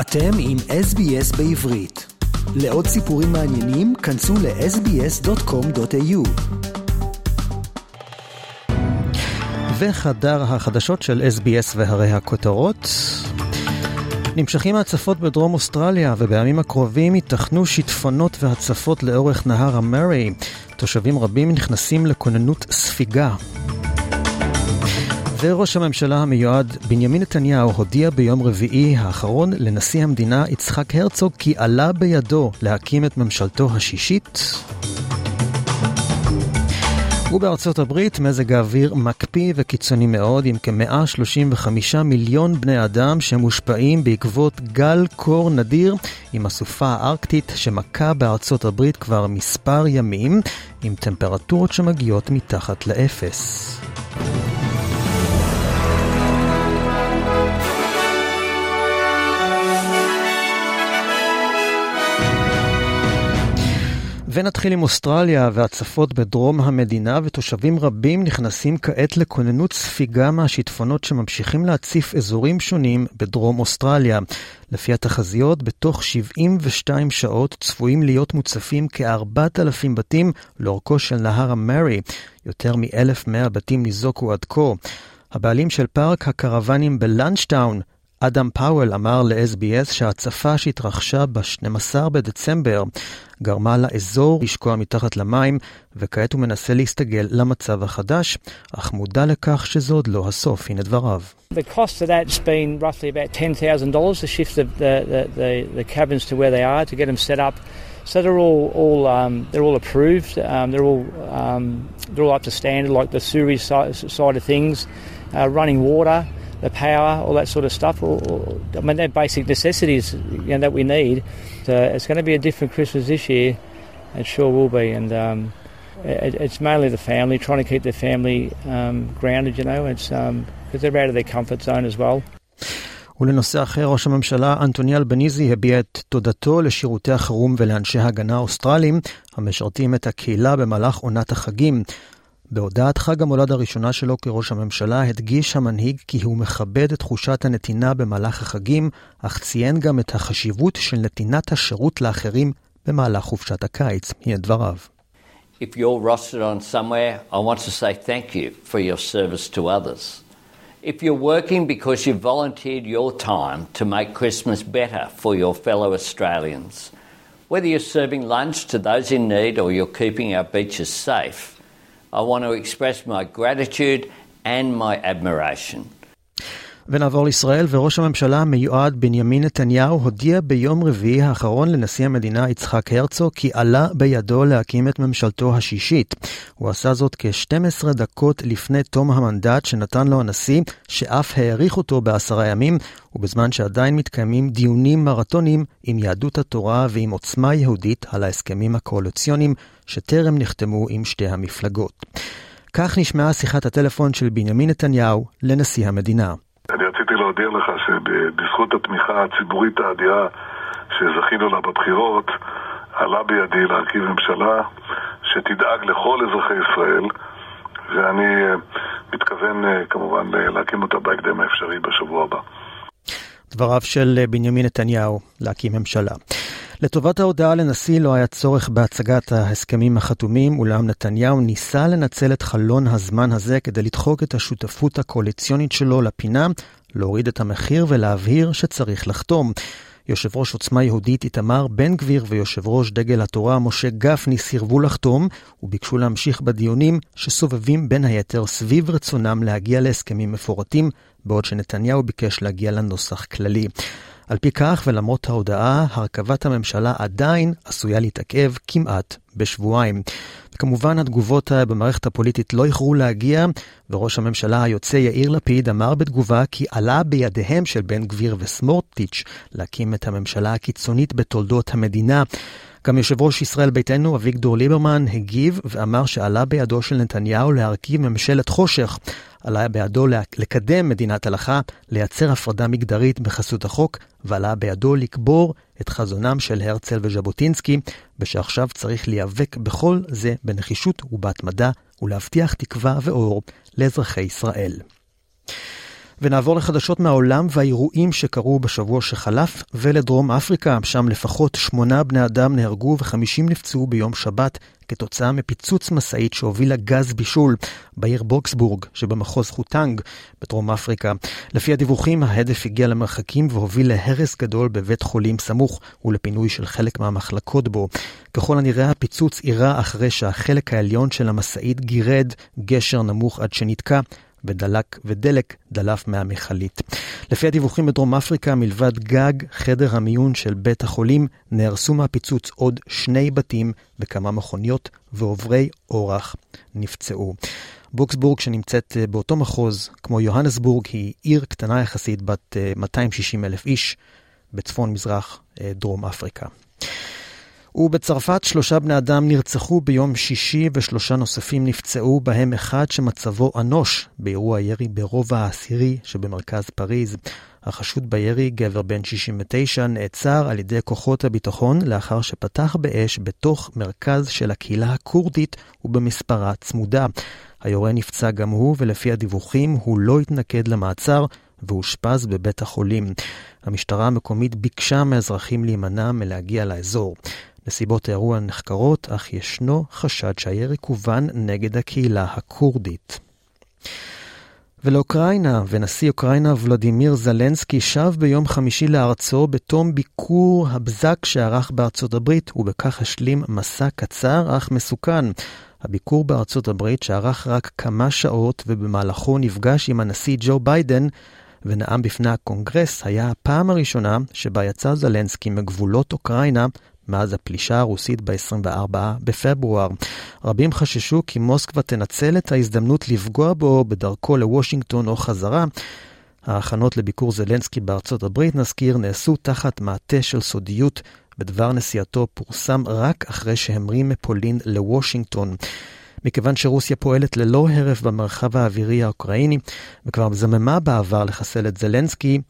אתם עם SBS בעברית. לעוד סיפורים מעניינים, כנסו ל-sbs.com.au. וחדר החדשות של SBS והרי הכותרות. נמשכים ההצפות בדרום אוסטרליה, ובימים הקרובים ייתכנו שיטפונות והצפות לאורך נהר המרי. תושבים רבים נכנסים לכוננות ספיגה. וראש הממשלה המיועד בנימין נתניהו הודיע ביום רביעי האחרון לנשיא המדינה יצחק הרצוג כי עלה בידו להקים את ממשלתו השישית. ובארצות הברית מזג האוויר מקפיא וקיצוני מאוד, עם כ-135 מיליון בני אדם שמושפעים בעקבות גל קור נדיר עם הסופה הארקטית שמכה בארצות הברית כבר מספר ימים, עם טמפרטורות שמגיעות מתחת לאפס. ונתחיל עם אוסטרליה והצפות בדרום המדינה, ותושבים רבים נכנסים כעת לכוננות ספיגה מהשיטפונות שממשיכים להציף אזורים שונים בדרום אוסטרליה. לפי התחזיות, בתוך 72 שעות צפויים להיות מוצפים כ-4,000 בתים לאורכו של נהר המרי. יותר מ-1,100 בתים ניזוקו עד כה. הבעלים של פארק הקרוונים בלאנצ'טאון אדם פאוול אמר ל-SBS שההצפה שהתרחשה ב-12 בדצמבר גרמה לאזור לשקוע מתחת למים, וכעת הוא מנסה להסתגל למצב החדש, אך מודע לכך שזה עוד לא הסוף. הנה דבריו. The cost of that's been roughly about $10,000 to shift the, the, the, the cabins to where they are, to get them set up. So they're all, all um, they're all approved. Um, they're all um, they're all up to standard, like the sewerage side of things, uh, running water. The power, all that sort of stuff. Or, or, I mean, they're basic necessities you know, that we need. So it's going to be a different Christmas this year. It sure will be. And um, it, it's mainly the family, trying to keep their family um, grounded, you know, because um, they're out of their comfort zone as well. ולנושא אחר, ראש הממשלה אנטוני אלבניזי הביע את תודתו לשירותי החירום ולאנשי הגנה האוסטרלים המשרתים את הקהילה במהלך עונת החגים. בהודעת חג המולד הראשונה שלו כראש הממשלה הדגיש המנהיג כי הוא מכבד את תחושת הנתינה במהלך החגים, אך ציין גם את החשיבות של נתינת השירות לאחרים במהלך חופשת הקיץ. הנה דבריו. If you're rostered on somewhere, I want to say thank you for your service to others. If you're working because you volunteered your time to make Christmas better for your fellow Australians, whether you're serving lunch to those in need or you're keeping our beaches safe, I want to express my gratitude and my admiration. ונעבור לישראל, וראש הממשלה המיועד בנימין נתניהו הודיע ביום רביעי האחרון לנשיא המדינה יצחק הרצוג כי עלה בידו להקים את ממשלתו השישית. הוא עשה זאת כ-12 דקות לפני תום המנדט שנתן לו הנשיא, שאף האריך אותו בעשרה ימים, ובזמן שעדיין מתקיימים דיונים מרתוניים עם יהדות התורה ועם עוצמה יהודית על ההסכמים הקואליציוניים שטרם נחתמו עם שתי המפלגות. כך נשמעה שיחת הטלפון של בנימין נתניהו לנשיא המדינה. להודיע לך שבזכות התמיכה הציבורית האדירה שזכינו לה בבחירות, עלה בידי להרכיב ממשלה שתדאג לכל אזרחי ישראל, ואני אה, מתכוון אה, כמובן להקים אותה בהקדם האפשרי בשבוע הבא. דבריו של בנימין נתניהו להקים ממשלה. לטובת ההודעה לנשיא לא היה צורך בהצגת ההסכמים החתומים, אולם נתניהו ניסה לנצל את חלון הזמן הזה כדי לדחוק את השותפות הקואליציונית שלו לפינה, להוריד את המחיר ולהבהיר שצריך לחתום. יושב ראש עוצמה יהודית איתמר בן גביר ויושב ראש דגל התורה משה גפני סירבו לחתום וביקשו להמשיך בדיונים שסובבים בין היתר סביב רצונם להגיע להסכמים מפורטים, בעוד שנתניהו ביקש להגיע לנוסח כללי. על פי כך, ולמרות ההודעה, הרכבת הממשלה עדיין עשויה להתעכב כמעט בשבועיים. כמובן, התגובות במערכת הפוליטית לא איחרו להגיע, וראש הממשלה היוצא יאיר לפיד אמר בתגובה כי עלה בידיהם של בן גביר וסמורטיץ' להקים את הממשלה הקיצונית בתולדות המדינה. גם יושב ראש ישראל ביתנו, אביגדור ליברמן, הגיב ואמר שעלה בידו של נתניהו להרכיב ממשלת חושך. עלה בידו לקדם מדינת הלכה, לייצר הפרדה מגדרית בחסות החוק, ועלה בידו לקבור את חזונם של הרצל וז'בוטינסקי, ושעכשיו צריך להיאבק בכל זה בנחישות ובהתמדה, ולהבטיח תקווה ואור לאזרחי ישראל. ונעבור לחדשות מהעולם והאירועים שקרו בשבוע שחלף, ולדרום אפריקה, שם לפחות שמונה בני אדם נהרגו וחמישים נפצעו ביום שבת כתוצאה מפיצוץ משאית שהובילה גז בישול בעיר בוקסבורג שבמחוז חוטנג בדרום אפריקה. לפי הדיווחים, ההדף הגיע למרחקים והוביל להרס גדול בבית חולים סמוך ולפינוי של חלק מהמחלקות בו. ככל הנראה הפיצוץ אירע אחרי שהחלק העליון של המשאית גירד גשר נמוך עד שנתקע. ודלק, ודלק דלף מהמכלית. לפי הדיווחים בדרום אפריקה, מלבד גג חדר המיון של בית החולים, נהרסו מהפיצוץ עוד שני בתים וכמה מכוניות, ועוברי אורח נפצעו. בוקסבורג, שנמצאת אה, באותו מחוז כמו יוהנסבורג, היא עיר קטנה יחסית בת 260 אה, אלף איש בצפון מזרח אה, דרום אפריקה. ובצרפת שלושה בני אדם נרצחו ביום שישי ושלושה נוספים נפצעו, בהם אחד שמצבו אנוש באירוע ירי ברובע העשירי שבמרכז פריז. החשוד בירי, גבר בן 69, נעצר על ידי כוחות הביטחון לאחר שפתח באש בתוך מרכז של הקהילה הכורדית ובמספרה צמודה. היורה נפצע גם הוא, ולפי הדיווחים הוא לא התנקד למעצר ואושפז בבית החולים. המשטרה המקומית ביקשה מאזרחים להימנע מלהגיע לאזור. נסיבות האירוע נחקרות, אך ישנו חשד שהירי כוון נגד הקהילה הכורדית. ולאוקראינה, ונשיא אוקראינה ולדימיר זלנסקי שב ביום חמישי לארצו בתום ביקור הבזק שערך בארצות הברית, ובכך השלים מסע קצר אך מסוכן. הביקור בארצות הברית, שערך רק כמה שעות ובמהלכו נפגש עם הנשיא ג'ו ביידן, ונאם בפני הקונגרס, היה הפעם הראשונה שבה יצא זלנסקי מגבולות אוקראינה מאז הפלישה הרוסית ב-24 בפברואר. רבים חששו כי מוסקבה תנצל את ההזדמנות לפגוע בו בדרכו לוושינגטון או חזרה. ההכנות לביקור זלנסקי בארצות הברית, נזכיר, נעשו תחת מעטה של סודיות, ודבר נסיעתו פורסם רק אחרי שהמריא מפולין לוושינגטון. מכיוון שרוסיה פועלת ללא הרף במרחב האווירי האוקראיני, וכבר זממה בעבר לחסל את זלנסקי,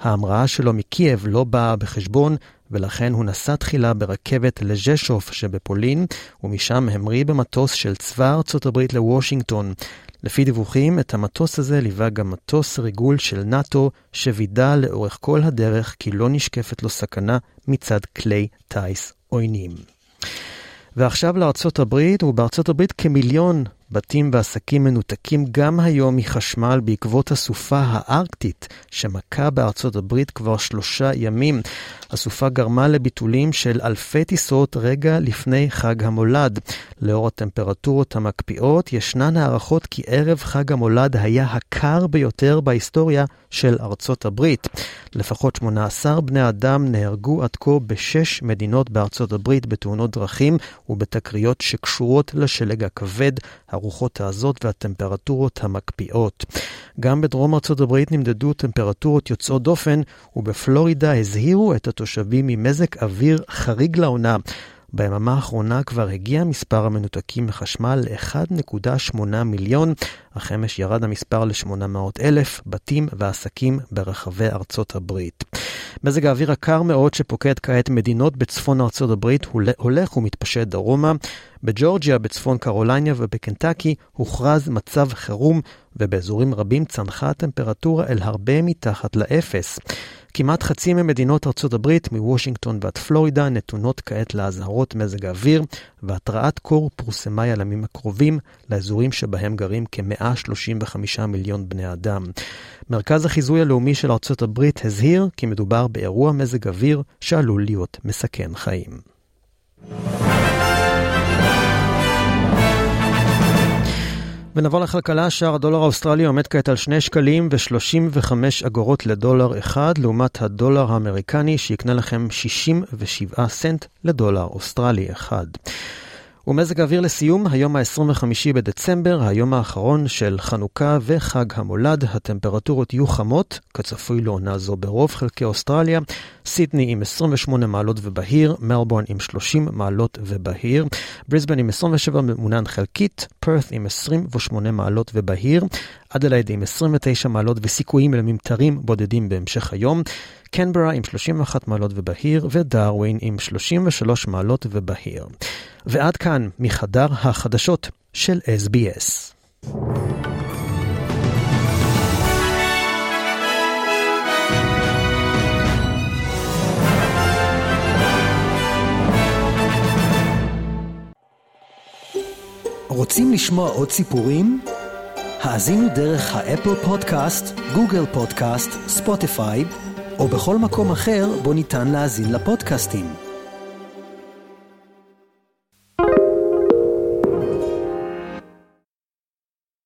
ההמראה שלו מקייב לא באה בחשבון, ולכן הוא נסע תחילה ברכבת לז'שוף שבפולין, ומשם המריא במטוס של צבא ארצות הברית לוושינגטון. לפי דיווחים, את המטוס הזה ליווה גם מטוס ריגול של נאט"ו, שווידא לאורך כל הדרך כי לא נשקפת לו סכנה מצד כלי טיס עוינים. ועכשיו לארצות הברית, ובארצות הברית כמיליון בתים ועסקים מנותקים גם היום מחשמל בעקבות הסופה הארקטית שמכה בארצות הברית כבר שלושה ימים. הסופה גרמה לביטולים של אלפי טיסות רגע לפני חג המולד. לאור הטמפרטורות המקפיאות, ישנן הערכות כי ערב חג המולד היה הקר ביותר בהיסטוריה של ארצות הברית. לפחות 18 בני אדם נהרגו עד כה בשש מדינות בארצות הברית בתאונות דרכים ובתקריות שקשורות לשלג הכבד, הרוחות העזות והטמפרטורות המקפיאות. גם בדרום ארצות הברית נמדדו טמפרטורות יוצאות דופן, ובפלורידה הזהירו את התושבים ממזג אוויר חריג לעונה. ביממה האחרונה כבר הגיע מספר המנותקים מחשמל ל-1.8 מיליון, אך אמש ירד המספר ל-800 אלף בתים ועסקים ברחבי ארצות הברית. מזג האוויר הקר מאוד שפוקד כעת מדינות בצפון ארצות הברית הולך ומתפשט דרומה. בג'ורג'יה, בצפון קרוליינה ובקנטקי הוכרז מצב חירום, ובאזורים רבים צנחה הטמפרטורה אל הרבה מתחת לאפס. כמעט חצי ממדינות ארצות הברית, מוושינגטון ועד פלורידה, נתונות כעת לאזהרות מזג האוויר, והתרעת קור פורסמה ימים הקרובים לאזורים שבהם גרים כ-135 מיליון בני אדם. מרכז החיזוי הלאומי של ארצות הברית הזהיר כי מדובר באירוע מזג אוויר שעלול להיות מסכן חיים. ונעבור לכלכלה, שער הדולר האוסטרלי עומד כעת על 2 שקלים ו-35 אגורות לדולר אחד, לעומת הדולר האמריקני שיקנה לכם 67 סנט לדולר אוסטרלי אחד. ומזג האוויר לסיום, היום ה-25 בדצמבר, היום האחרון של חנוכה וחג המולד, הטמפרטורות יהיו חמות, כצפוי לעונה זו ברוב חלקי אוסטרליה, סידני עם 28 מעלות ובהיר, מלבורן עם 30 מעלות ובהיר, בריסבן עם 27 ממונן חלקית, פרת עם 28 מעלות ובהיר, אדלייד עם 29 מעלות וסיכויים לממטרים בודדים בהמשך היום, קנברה עם 31 מעלות ובהיר, ודרווין עם 33 מעלות ובהיר. ועד כאן מחדר החדשות של SBS. רוצים לשמוע עוד סיפורים? האזינו דרך האפל פודקאסט, גוגל פודקאסט, ספוטיפיי, או בכל מקום אחר בו ניתן להאזין לפודקאסטים.